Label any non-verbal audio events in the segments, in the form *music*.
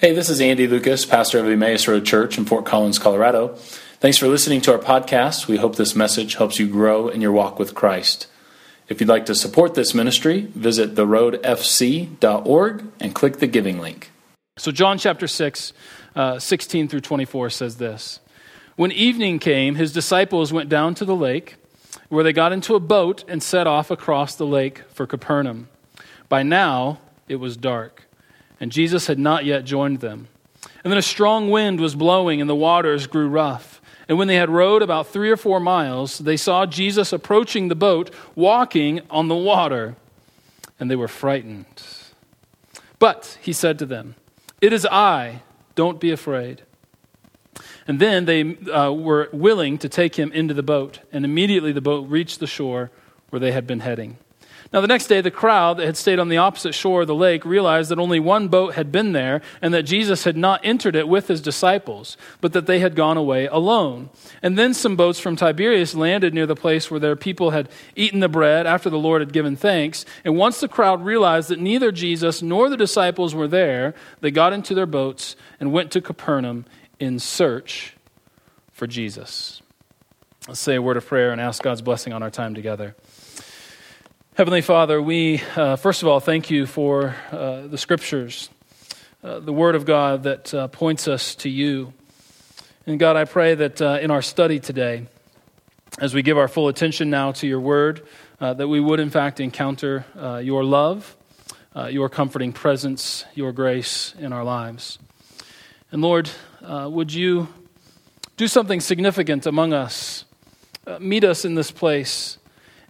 Hey, this is Andy Lucas, pastor of Emmaus Road Church in Fort Collins, Colorado. Thanks for listening to our podcast. We hope this message helps you grow in your walk with Christ. If you'd like to support this ministry, visit theroadfc.org and click the giving link. So, John chapter 6, uh, 16 through 24 says this When evening came, his disciples went down to the lake, where they got into a boat and set off across the lake for Capernaum. By now, it was dark and Jesus had not yet joined them. And then a strong wind was blowing, and the waters grew rough. And when they had rowed about three or four miles, they saw Jesus approaching the boat, walking on the water, and they were frightened. But he said to them, It is I, don't be afraid. And then they uh, were willing to take him into the boat, and immediately the boat reached the shore where they had been heading. Now, the next day, the crowd that had stayed on the opposite shore of the lake realized that only one boat had been there and that Jesus had not entered it with his disciples, but that they had gone away alone. And then some boats from Tiberias landed near the place where their people had eaten the bread after the Lord had given thanks. And once the crowd realized that neither Jesus nor the disciples were there, they got into their boats and went to Capernaum in search for Jesus. Let's say a word of prayer and ask God's blessing on our time together. Heavenly Father, we uh, first of all thank you for uh, the scriptures, uh, the Word of God that uh, points us to you. And God, I pray that uh, in our study today, as we give our full attention now to your Word, uh, that we would in fact encounter your love, your comforting presence, your grace in our lives. And Lord, would you do something significant among us? meet us in this place.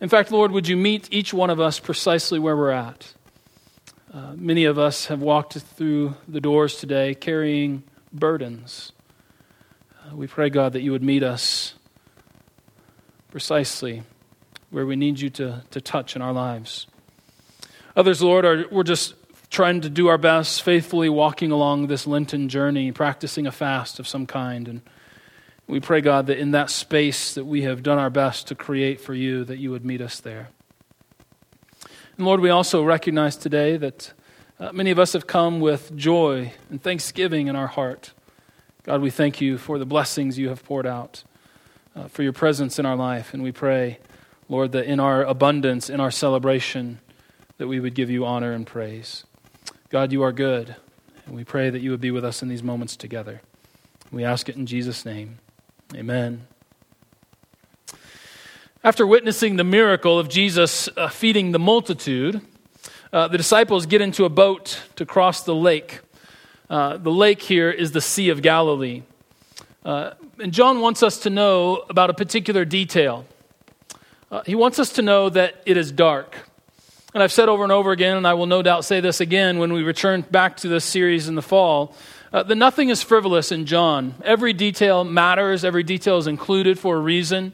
In fact, Lord, would you meet each one of us precisely where we're at? Uh, many of us have walked through the doors today carrying burdens. Uh, we pray, God, that you would meet us precisely where we need you to, to touch in our lives. Others, Lord, are, we're just trying to do our best, faithfully walking along this Lenten journey, practicing a fast of some kind. And we pray, God, that in that space that we have done our best to create for you, that you would meet us there. And Lord, we also recognize today that uh, many of us have come with joy and thanksgiving in our heart. God, we thank you for the blessings you have poured out, uh, for your presence in our life. And we pray, Lord, that in our abundance, in our celebration, that we would give you honor and praise. God, you are good. And we pray that you would be with us in these moments together. We ask it in Jesus' name. Amen. After witnessing the miracle of Jesus uh, feeding the multitude, uh, the disciples get into a boat to cross the lake. Uh, the lake here is the Sea of Galilee. Uh, and John wants us to know about a particular detail. Uh, he wants us to know that it is dark. And I've said over and over again, and I will no doubt say this again when we return back to this series in the fall uh, that nothing is frivolous in John. Every detail matters, every detail is included for a reason.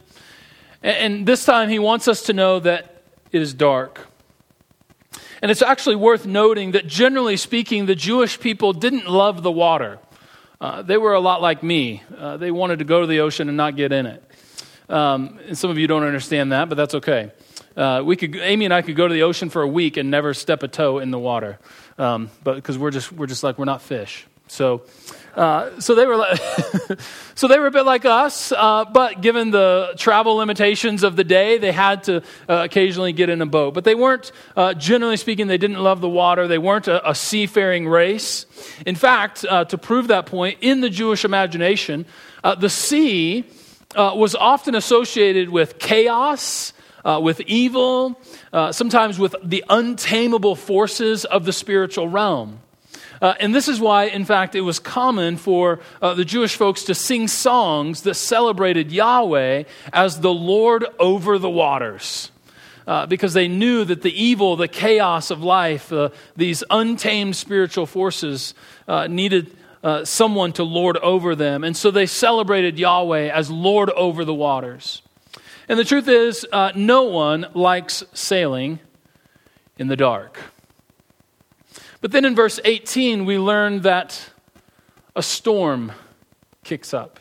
And, and this time he wants us to know that it is dark. And it's actually worth noting that generally speaking, the Jewish people didn't love the water. Uh, they were a lot like me. Uh, they wanted to go to the ocean and not get in it. Um, and some of you don't understand that, but that's okay. Uh, we could, Amy and I could go to the ocean for a week and never step a toe in the water, um, but because we're just we're just like we're not fish. So, uh, so they were, like, *laughs* so they were a bit like us, uh, but given the travel limitations of the day, they had to uh, occasionally get in a boat. But they weren't, uh, generally speaking, they didn't love the water. They weren't a, a seafaring race. In fact, uh, to prove that point, in the Jewish imagination, uh, the sea was often associated with chaos. with evil, sometimes with the untamable forces of the spiritual realm. Uh, and this is why, in fact, it was common for uh, the Jewish folks to sing songs that celebrated Yahweh as the Lord over the waters. Uh, because they knew that the evil, the chaos of life, uh, these untamed spiritual forces uh, needed uh, someone to lord over them. And so they celebrated Yahweh as Lord over the waters. And the truth is, no one likes sailing in the dark. But then in verse 18, we learn that a storm kicks up.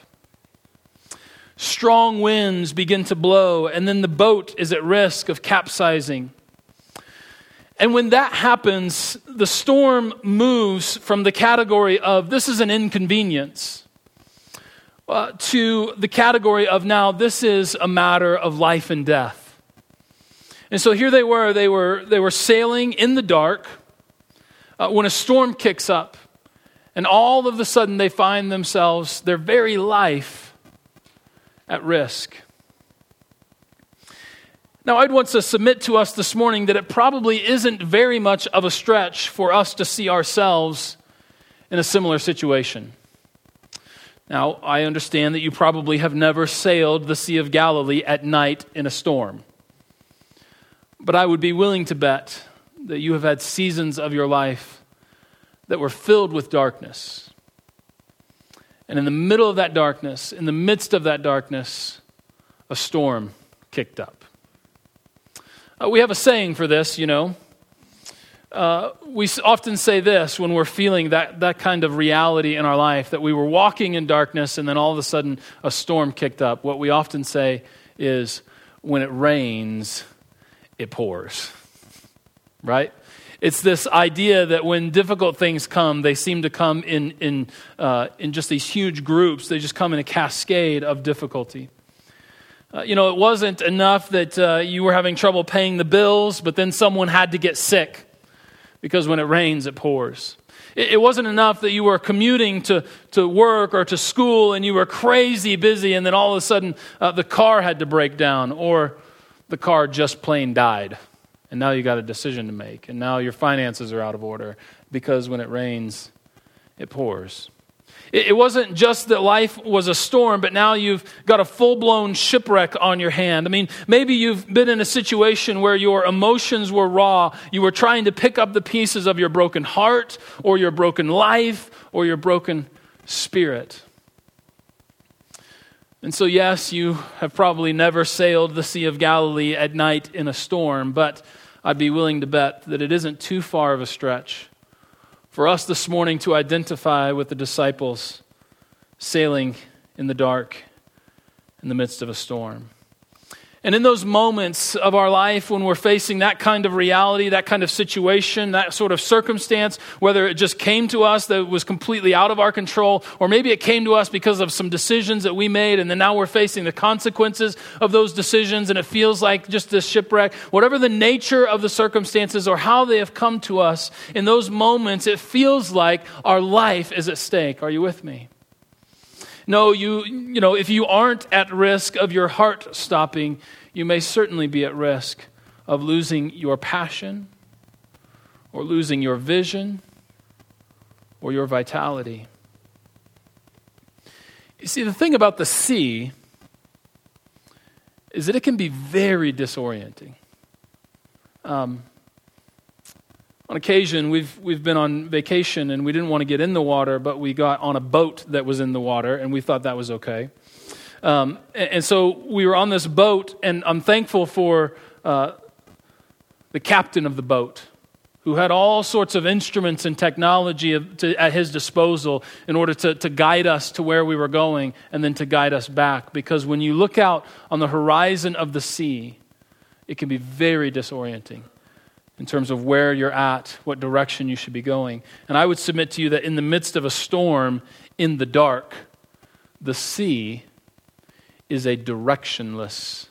Strong winds begin to blow, and then the boat is at risk of capsizing. And when that happens, the storm moves from the category of this is an inconvenience uh, to the category of now this is a matter of life and death. And so here they were, they were, they were sailing in the dark uh, when a storm kicks up. And all of a sudden they find themselves, their very life, at risk. Now, I'd want to submit to us this morning that it probably isn't very much of a stretch for us to see ourselves in a similar situation. Now, I understand that you probably have never sailed the Sea of Galilee at night in a storm. But I would be willing to bet that you have had seasons of your life that were filled with darkness. And in the middle of that darkness, in the midst of that darkness, a storm kicked up. Uh, we have a saying for this, you know. Uh, we often say this when we're feeling that, that kind of reality in our life that we were walking in darkness and then all of a sudden a storm kicked up. What we often say is, when it rains, it pours. Right? It's this idea that when difficult things come, they seem to come in, in, uh, in just these huge groups. They just come in a cascade of difficulty. Uh, you know, it wasn't enough that uh, you were having trouble paying the bills, but then someone had to get sick because when it rains, it pours. It, it wasn't enough that you were commuting to, to work or to school and you were crazy busy, and then all of a sudden uh, the car had to break down, or the car just plain died. And now you got a decision to make. And now your finances are out of order because when it rains, it pours. It wasn't just that life was a storm, but now you've got a full blown shipwreck on your hand. I mean, maybe you've been in a situation where your emotions were raw. You were trying to pick up the pieces of your broken heart, or your broken life, or your broken spirit. And so, yes, you have probably never sailed the Sea of Galilee at night in a storm, but I'd be willing to bet that it isn't too far of a stretch for us this morning to identify with the disciples sailing in the dark in the midst of a storm. And in those moments of our life when we're facing that kind of reality, that kind of situation, that sort of circumstance, whether it just came to us that was completely out of our control, or maybe it came to us because of some decisions that we made, and then now we're facing the consequences of those decisions, and it feels like just this shipwreck, whatever the nature of the circumstances or how they have come to us, in those moments, it feels like our life is at stake. Are you with me? No, you, you know, if you aren't at risk of your heart stopping, you may certainly be at risk of losing your passion or losing your vision or your vitality. You see, the thing about the sea is that it can be very disorienting. Um, on occasion, we've, we've been on vacation and we didn't want to get in the water, but we got on a boat that was in the water and we thought that was okay. Um, and, and, so we were on this boat, and I'm thankful for uh, the captain of the boat who had all sorts of instruments and technology to, at his disposal in order to, to guide us to where we were going and then to guide us back. Because when you look out on the horizon of the sea, it can be very disorienting in terms of where you're at, what direction you should be going. And I would submit to you that in the midst of a storm in the dark, the sea is a directionless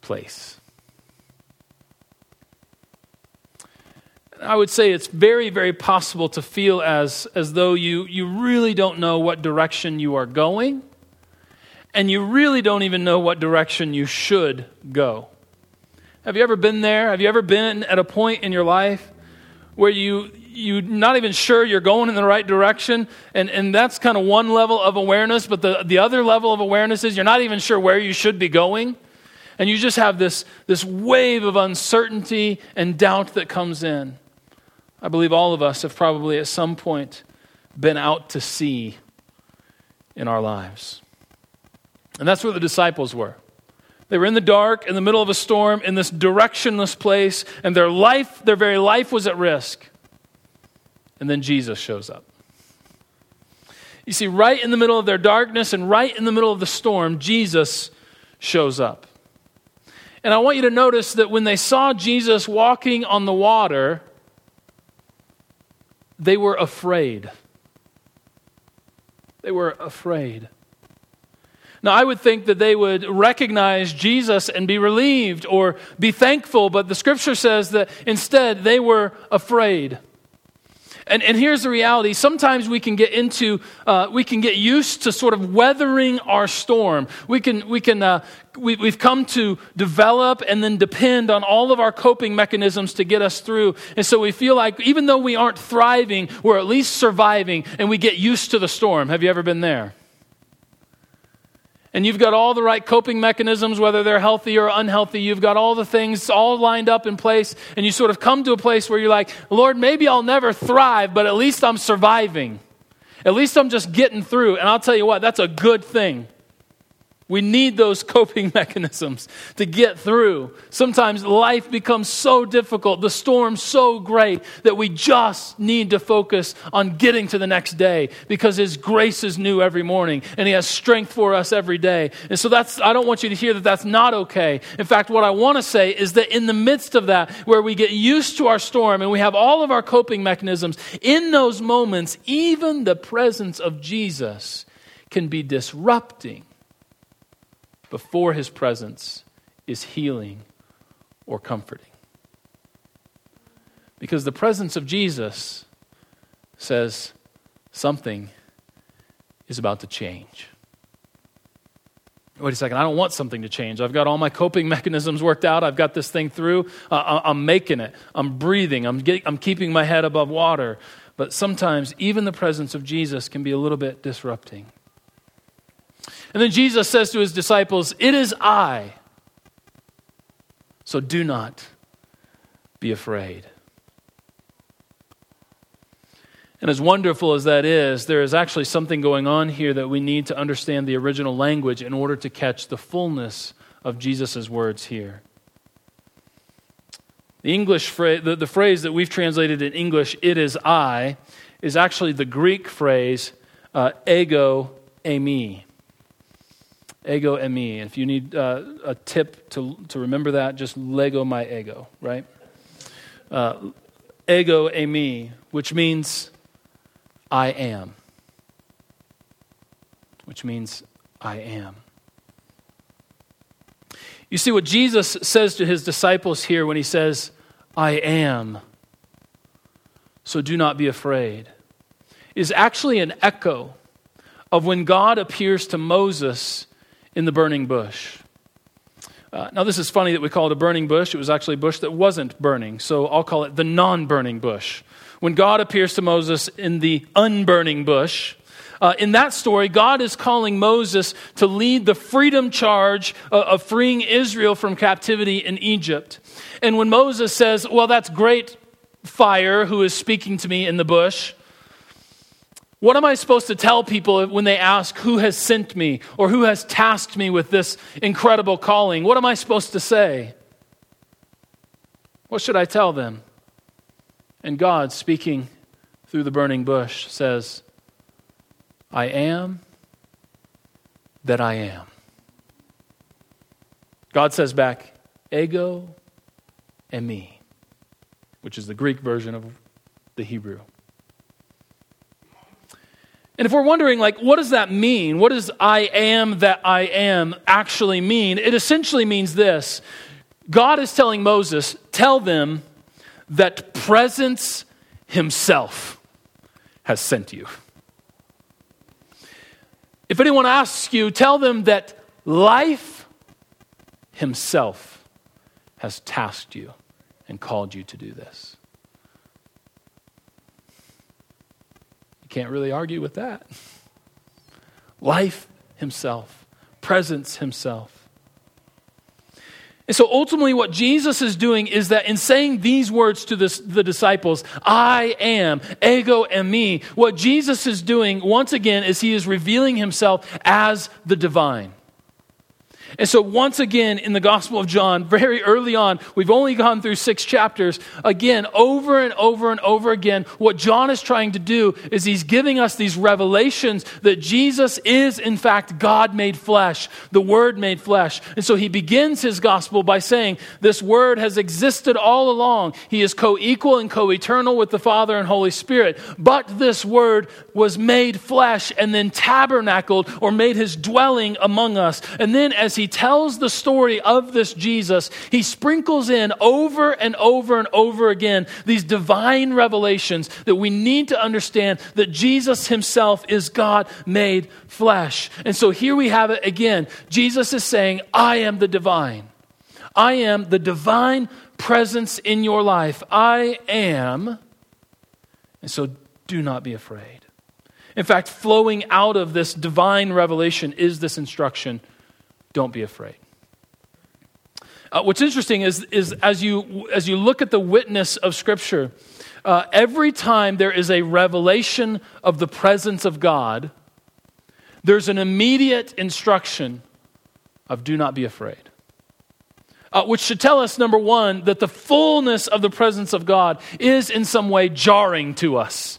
place. I would say it's very, very possible to feel as, as though you, you really don't know what direction you are going, and you really don't even know what direction you should go. Have you ever been there? Have you ever been at a point in your life where you you're not even sure you're going in the right direction? And, and that's kind of one level of awareness, but the, the other level of awareness is you're not even sure where you should be going. And you just have this, this wave of uncertainty and doubt that comes in. I believe all of us have probably at some point been out to sea in our lives. And that's where the disciples were. They were in the dark, in the middle of a storm, in this directionless place, and their life, their very life was at risk. And then Jesus shows up. You see, right in the middle of their darkness and right in the middle of the storm, Jesus shows up. And I want you to notice that when they saw Jesus walking on the water, they were afraid. They were afraid. Now, I would think that they would recognize Jesus and be relieved or be thankful, but the scripture says that instead they were afraid. And, and here's the reality sometimes we can get into, uh, we can get used to sort of weathering our storm. We can, we can, uh, we, we've come to develop and then depend on all of our coping mechanisms to get us through. And so we feel like even though we aren't thriving, we're at least surviving and we get used to the storm. Have you ever been there? And you've got all the right coping mechanisms, whether they're healthy or unhealthy. You've got all the things all lined up in place, and you sort of come to a place where you're like, Lord, maybe I'll never thrive, but at least I'm surviving. At least I'm just getting through. And I'll tell you what, that's a good thing. We need those *laughs* coping mechanisms to get through. Sometimes life becomes so difficult, the storm so great that we just need to focus on getting to the next day because His grace is new every morning and He has strength for us every day. And so that's, I don't want you to hear that that's not okay. In fact, what I want to say is that in the midst of that, where we get used to our storm and we have all of our coping mechanisms, in those moments, even the presence of Jesus can be disrupting before his presence is healing or comforting. Because the presence of Jesus says something is about to change. Wait a second, I don't want something to change. I've got all my coping *laughs* mechanisms worked out. I've got this thing through. Uh, I'm making it. I'm breathing. I'm, getting, I'm keeping my head above water. But sometimes even the presence of Jesus can be a little bit disrupting. And then Jesus says to his disciples, It is I. So do not be afraid. And as wonderful as that is, there is actually something going on here that we need to understand the original language in order to catch the fullness of Jesus' words here. The English phrase, the, the phrase that we've translated in English, it is I, is actually the Greek phrase, uh, ego eimi ego eimi. If you need uh, a tip to, to remember that, just Lego my ego, right? Uh, ego eimi, which means I am. Which means I am. You see what Jesus says to his disciples here when he says, I am, so do not be afraid, is actually an echo of when God appears to Moses in the burning bush. Uh, now, this is funny that we call it a burning bush. It was actually a bush that wasn't burning, so I'll call it the non burning bush. When God appears to Moses in the unburning bush, uh, in that story, God is calling Moses to lead the freedom charge of, of freeing Israel from captivity in Egypt. And when Moses says, Well, that's great, fire, who is speaking to me in the bush, what am I supposed to tell people when they ask who has sent me or who has tasked me with this incredible calling? What am I supposed to say? What should I tell them? And God, speaking through the burning bush, says, I am that I am. God says back, ego eimi, which is the Greek version of the Hebrew. And if we're wondering, like, what does that mean? What does I am that I am actually mean? It essentially means this God is telling Moses, tell them that presence himself has sent you. If anyone asks you, tell them that life himself has tasked you and called you to do this. Can't really argue with that. Life himself, presence himself. And so ultimately, what Jesus is doing is that in saying these words to the, the disciples, I am, ego eimi, what Jesus is doing once again is he is revealing himself as the divine. And so, once again, in the Gospel of John, very early on, we've only gone through six chapters. Again, over and over and over again, what John is trying to do is he's giving us these revelations that Jesus is, in fact, God made flesh, the Word made flesh. And so, he begins his Gospel by saying, This Word has existed all along. He is co equal and co eternal with the Father and Holy Spirit. But this Word was made flesh and then tabernacled or made his dwelling among us. And then, as he tells the story of this Jesus, he sprinkles in over and over and over again these divine revelations that we need to understand that Jesus himself is God made flesh. And so here we have it again. Jesus is saying, I am the divine. I am the divine presence in your life. I am. And so do not be afraid. In fact, flowing out of this divine revelation is this instruction don't be afraid. Uh, what's interesting is, is as, you, as you look at the witness of Scripture, uh, every time there is a revelation of the presence of God, there's an immediate instruction of do not be afraid. Uh, which should tell us, number one, that the fullness of the presence of God is in some way jarring to us.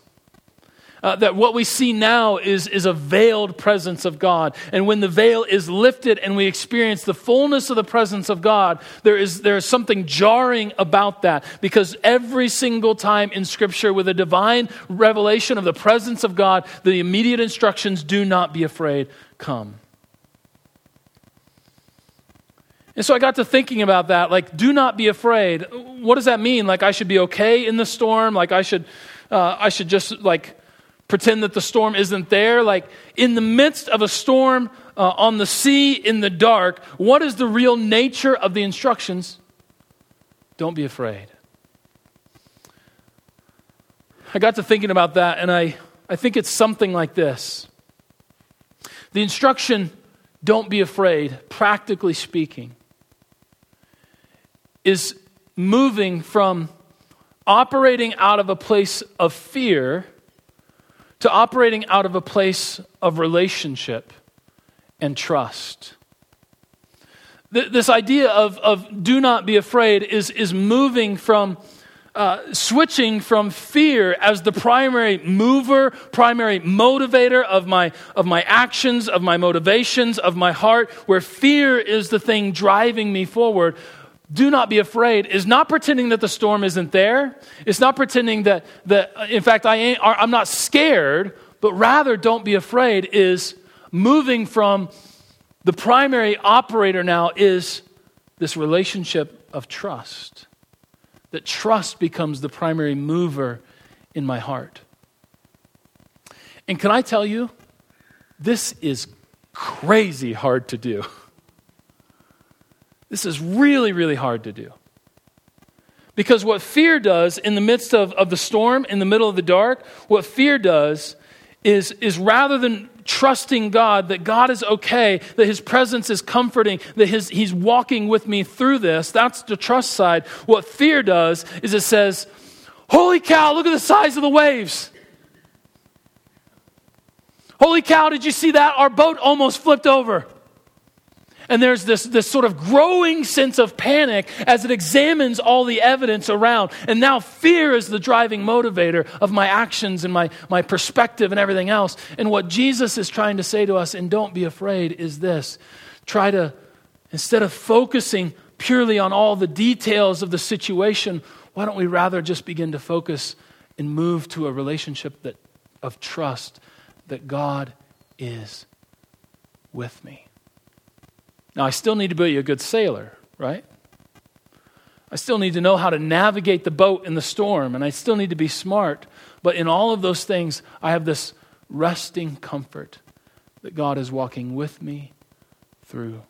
Uh, that what we see now is, is a veiled presence of God. And when the veil is lifted and we experience the fullness of the presence of God, there is, there is something jarring about that. Because every single time in Scripture with a divine revelation of the presence of God, the immediate instructions do not be afraid, come. And so I got to thinking about that. Like, do not be afraid. What does that mean? Like, I should be okay in the storm? Like, I should, uh, I should just, like, pretend that the storm isn't there. Like in the midst of a storm uh, on the sea in the dark, what is the real nature of the instructions? Don't be afraid. I got to thinking about that, and I, I think it's something like this. The instruction, don't be afraid, practically speaking, is moving from operating out of a place of fear to operating out of a place of relationship and trust. This idea of, of do not be afraid is, is moving from uh, switching from fear as the primary mover, primary motivator of my, of my actions, of my motivations, of my heart, where fear is the thing driving me forward, do not be afraid is not pretending that the storm isn't there. It's not pretending that, that uh, in fact, I ain't, I'm not scared, but rather don't be afraid is moving from the primary operator now is this relationship of trust. That trust becomes the primary mover in my heart. And can I tell you, this is crazy hard to do. *laughs* This is really, really hard to do. Because what fear does in the midst of, of the storm, in the middle of the dark, what fear does is, is rather than trusting God, that God is okay, that His presence is comforting, that his, He's walking with me through this, that's the trust side. What fear does is it says, Holy cow, look at the size of the waves. Holy cow, did you see that? Our boat almost flipped over. And there's this, this sort of growing sense of panic as it examines all the evidence around. And now fear is the driving motivator of my actions and my, my perspective and everything else. And what Jesus is trying to say to us, and don't be afraid, is this try to, instead of focusing purely on all the details of the situation, why don't we rather just begin to focus and move to a relationship that, of trust that God is with me? Now, I still need to be a good sailor, right? I still need to know how to navigate the boat in the storm, and I still need to be smart. But in all of those things, I have this resting comfort that God is walking with me through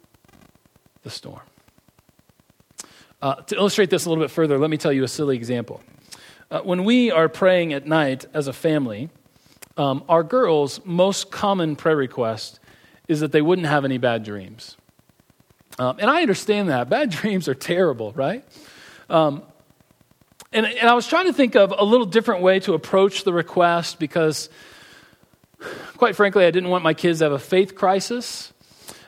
the storm. Uh, to illustrate this a little bit further, let me tell you a silly example. Uh, when we are praying at night as a family, um, our girls' most common prayer request is that they wouldn't have any bad dreams. Um, and I understand that. *laughs* Bad dreams are terrible, right? Um, and, and I was trying to think of a little different way to approach the request because, quite frankly, I didn't want my kids to have a faith crisis.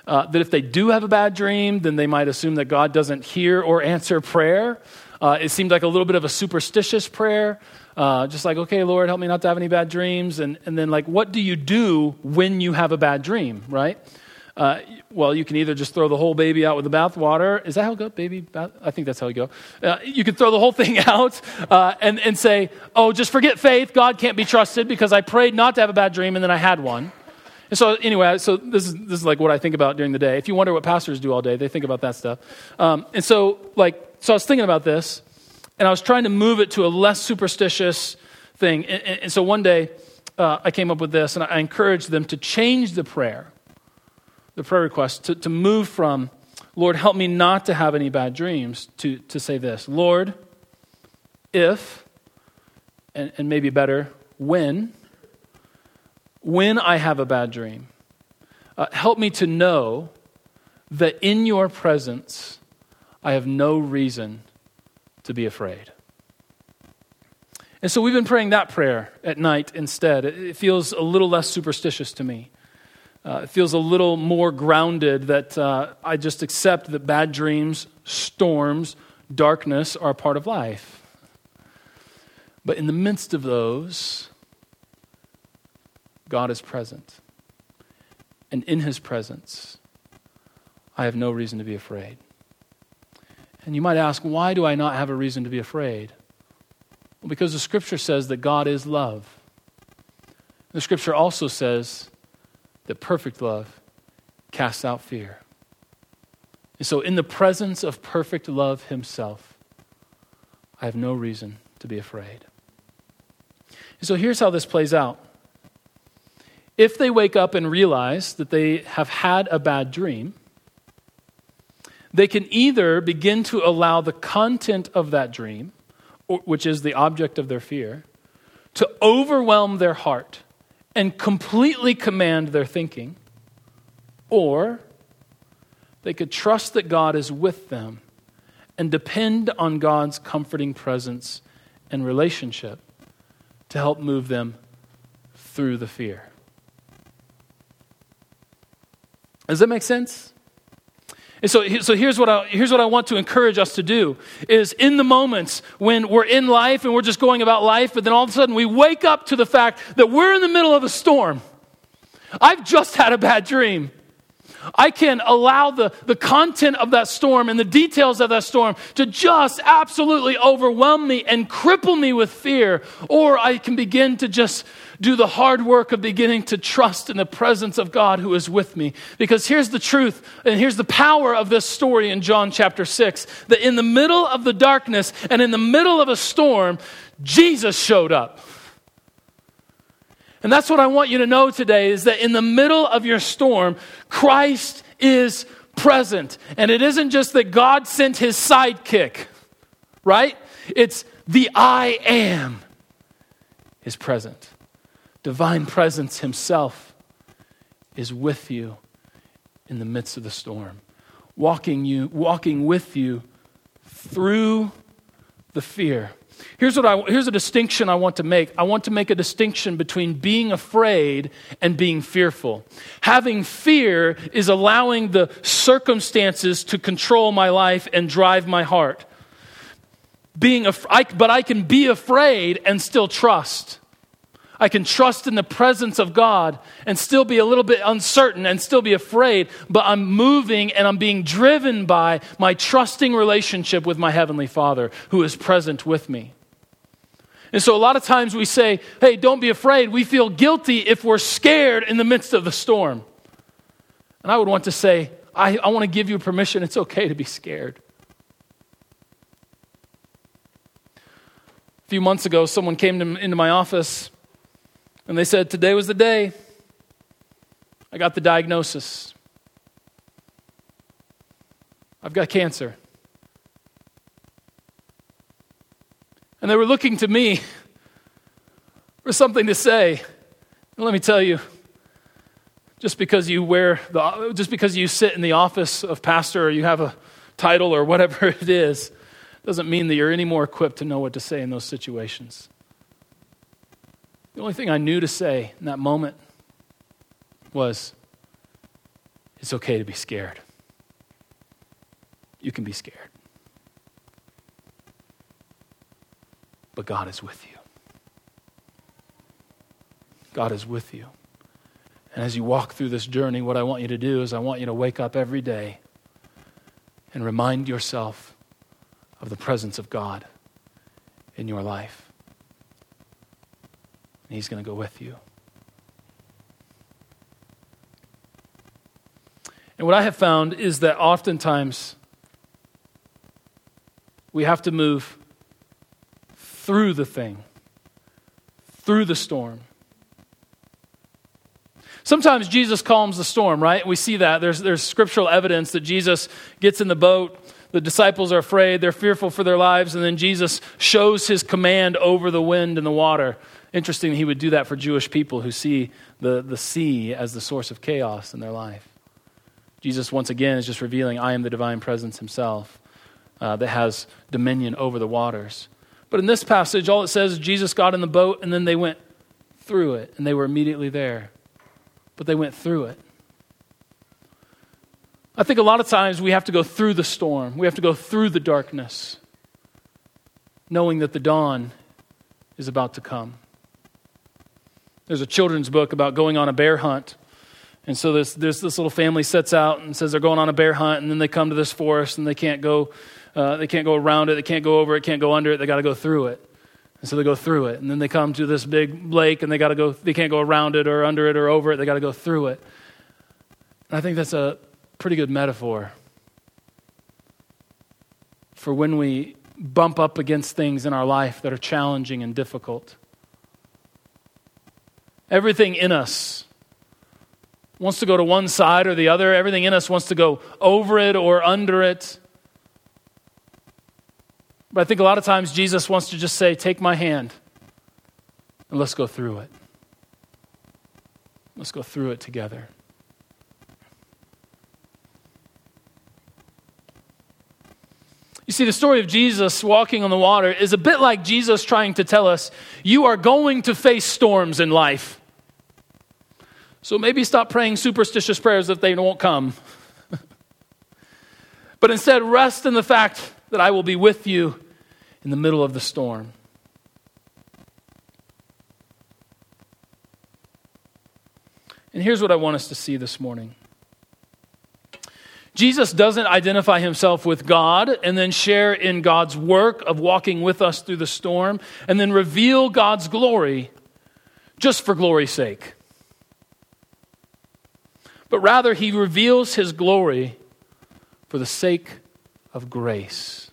Uh, that if they do have a bad dream, then they might assume that God doesn't hear or answer prayer. Uh, it seemed like a little bit of a superstitious prayer. Uh, just like, okay, Lord, help me not to have any bad dreams. And, and then, like, what do you do when you have a bad dream, right? Uh, well, you can either just throw the whole baby out with the bathwater. Is that how it goes? Baby? I think that's how you go. Uh, you can throw the whole thing *laughs* out uh, and, and say, oh, just forget faith. God can't be trusted because I prayed not to have a bad dream and then I had one. And so, anyway, so this is, this is like what I think about during the day. If you wonder what pastors do all day, they think about that stuff. Um, and so, like, so I was thinking about this, and I was trying to move it to a less superstitious thing. And, and, and so one day, uh, I came up with this, and I encouraged them to change the prayer, the prayer request, to, to move from, Lord, help me not to have any bad dreams, to, to say this Lord, if, and, and maybe better, when, when I have a bad dream, uh, help me to know that in your presence, I have no reason to be afraid. And so we've been praying that prayer at night instead. It feels a little less superstitious to me. Uh, it feels a little more grounded that uh, I just accept that bad dreams, storms, darkness are a part of life. But in the midst of those, God is present. And in his presence, I have no reason to be afraid. And you might ask, why do I not have a reason to be afraid? Well, because the scripture says that God is love. The scripture also says that perfect love casts out fear. And so, in the presence of perfect love himself, I have no reason to be afraid. And so, here's how this plays out. If they wake up and realize that they have had a bad dream, they can either begin to allow the content of that dream, which is the object of their fear, to overwhelm their heart and completely command their thinking, or they could trust that God is with them and depend on God's comforting presence and relationship to help move them through the fear. Does that make sense? And so, so here's, what I, here's what I want to encourage us to do is in the moments when we're in life and we're just going about life, but then all of a sudden we wake up to the fact that we're in the middle of a storm. I've just had a bad dream. I can allow the, the content of that storm and the details of that storm to just absolutely overwhelm me and cripple me with fear. Or I can begin to just do the hard work of beginning to trust in the presence of God who is with me. Because here's the truth, and here's the power of this story in John chapter 6 that in the middle of the darkness and in the middle of a storm, Jesus showed up. And that's what I want you to know today is that in the middle of your storm, Christ is present. And it isn't just that God sent his sidekick, right? It's the I am is present divine presence himself is with you in the midst of the storm, walking you walking with you through the fear. Here's what I here's a distinction I want to make. I want to make a distinction between being afraid and being fearful. Having fear is allowing the circumstances to control my life and drive my heart. Being af- I, but I can be afraid and still trust. I can trust in the presence of God and still be a little bit uncertain and still be afraid, but I'm moving and I'm being driven by my trusting relationship with my Heavenly Father who is present with me. And so a lot of times we say, hey, don't be afraid. We feel guilty if we're scared in the midst of the storm. And I would want to say, I, I want to give you permission. It's okay to be scared. A few months ago, someone came to, into my office and they said, Today was the day. I got the diagnosis. I've got cancer. And they were looking to me *laughs* for something to say. And let me tell you, just because you wear the, just because you sit in the office of pastor or you have a title or *laughs* whatever it is, doesn't mean that you're any more equipped to know what to say in those situations. The only thing I knew to say in that moment was, It's okay to be scared. You can be scared. But God is with you. God is with you. And as you walk through this journey, what I want you to do is I want you to wake up every day and remind yourself of the presence of God in your life. And He's going to go with you. And what I have found is that oftentimes we have to move through the thing, through the storm. Sometimes Jesus calms the storm, right? We see that. There's, there's scriptural evidence that Jesus gets in the boat, the disciples are afraid, they're fearful for their lives, and then Jesus shows his command over the wind and the water. Interesting, he would do that for Jewish people who see the, the sea as the source of chaos in their life. Jesus, once again, is just revealing, I am the divine presence himself uh, that has dominion over the waters. But in this passage, all it says is Jesus got in the boat and then they went through it and they were immediately there. But they went through it. I think a lot of times we have to go through the storm, we have to go through the darkness, knowing that the dawn is about to come. There's a children's book about going on a bear hunt. And so this, this, this little family sets out and says they're going on a bear hunt, and then they come to this forest and they can't go, uh, they can't go around it, they can't go over it, can't go under it, they got to go through it. And so they go through it, and then they come to this big lake, and they got to go, they can't go around it or under it or over it, they got to go through it. And I think that's a pretty good metaphor for when we bump up against things in our life that are challenging and difficult. Everything in us wants to go to one side or the other. Everything in us wants to go over it or under it. But I think a lot of times Jesus wants to just say, Take my hand and let's go through it. Let's go through it together. You see, the story of Jesus walking on the water is a bit like Jesus trying to tell us, You are going to face storms in life. So maybe stop praying superstitious prayers if they won't come. *laughs* but instead, rest in the fact that I will be with you in the middle of the storm. And here's what I want us to see this morning. Jesus doesn't identify himself with God and then share in God's work of walking with us through the storm and then reveal God's glory just for glory's sake but rather he reveals his glory for the sake of grace.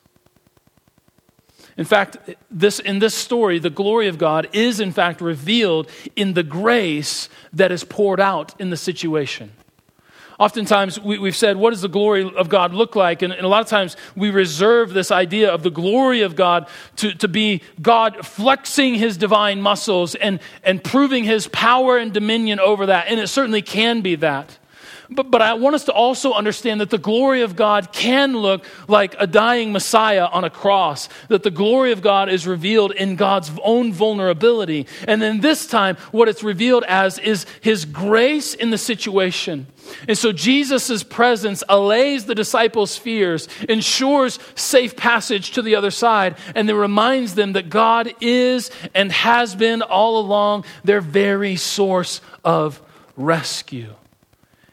In fact, this, in this story, the glory of God is in fact revealed in the grace that is poured out in the situation. Oftentimes, we, have said, What does the glory of God look like? And, and, a lot of times, we reserve this idea of the glory of God to, to be God flexing his divine muscles and, and proving his power and dominion over that. And it certainly can be that. But, but I want us to also understand that the glory of God can look like a dying Messiah on a cross, that the glory of God is revealed in God's own vulnerability. And then this time, what it's revealed as is his grace in the situation. And so Jesus' presence allays the disciples' fears, ensures safe passage to the other side, and then reminds them that God is and has been all along their very source of rescue.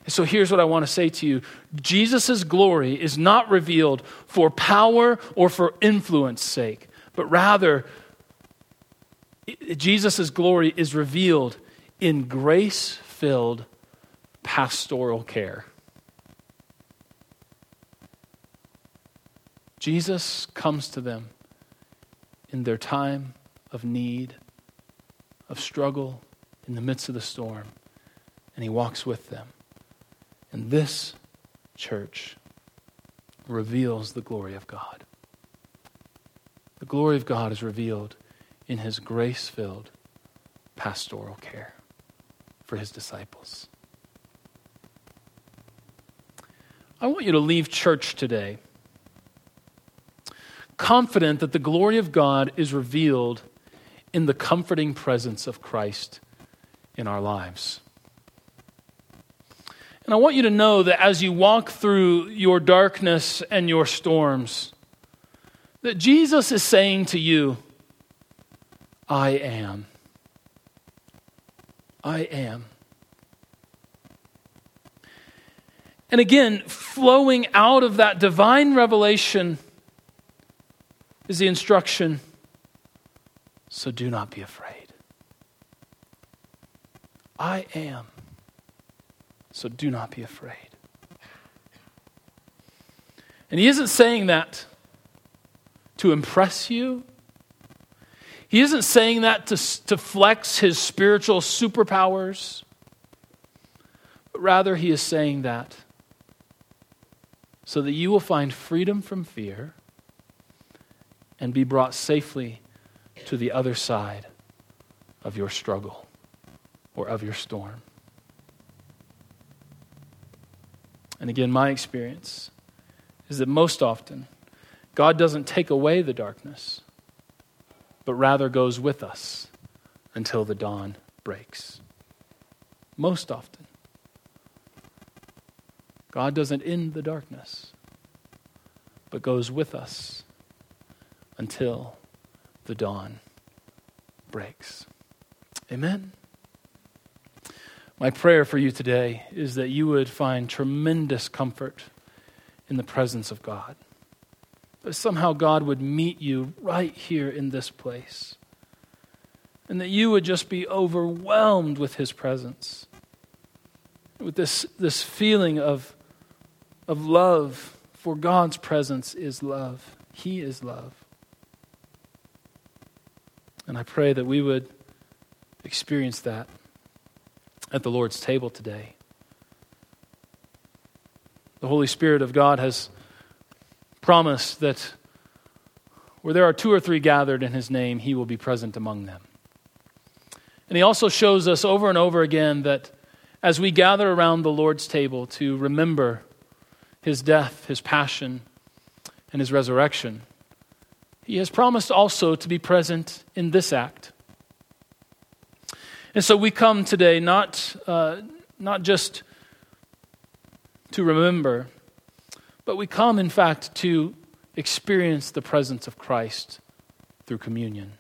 So here's what I want to say to you Jesus' glory is not revealed for power or for influence sake, but rather, Jesus' glory is revealed in grace filled pastoral care. Jesus comes to them in their time of need, of struggle, in the midst of the storm, and he walks with them. And this church reveals the glory of God. The glory of God is revealed in his grace filled pastoral care for his disciples. I want you to leave church today confident that the glory of God is revealed in the comforting presence of Christ in our lives. And I want you to know that as you walk through your darkness and your storms, that Jesus is saying to you, I am. I am. And again, flowing out of that divine revelation is the instruction so do not be afraid. I am. So do not be afraid. And he isn't saying that to impress you. He isn't saying that to, to flex his spiritual superpowers. But rather, he is saying that so that you will find freedom from fear and be brought safely to the other side of your struggle or of your storm. And again, my experience is that most often, God doesn't take away the darkness, but rather goes with us until the dawn breaks. Most often. God doesn't end the darkness, but goes with us until the dawn breaks. Amen. My prayer for you today is that you would find tremendous comfort in the presence of God. That somehow God would meet you right here in this place. And that you would just be overwhelmed with his presence. With this, this feeling of, of love, for God's presence is love. He is love. And I pray that we would experience that at the Lord's table today. The Holy Spirit of God has promised that where there are two or three gathered in His name, He will be present among them. And He also shows us over and over again that as we gather around the Lord's table to remember His death, His passion, and His resurrection, he has promised also to be present in this act. And so we come today not, uh, not just to remember, but we come, in fact, to experience the presence of Christ through communion.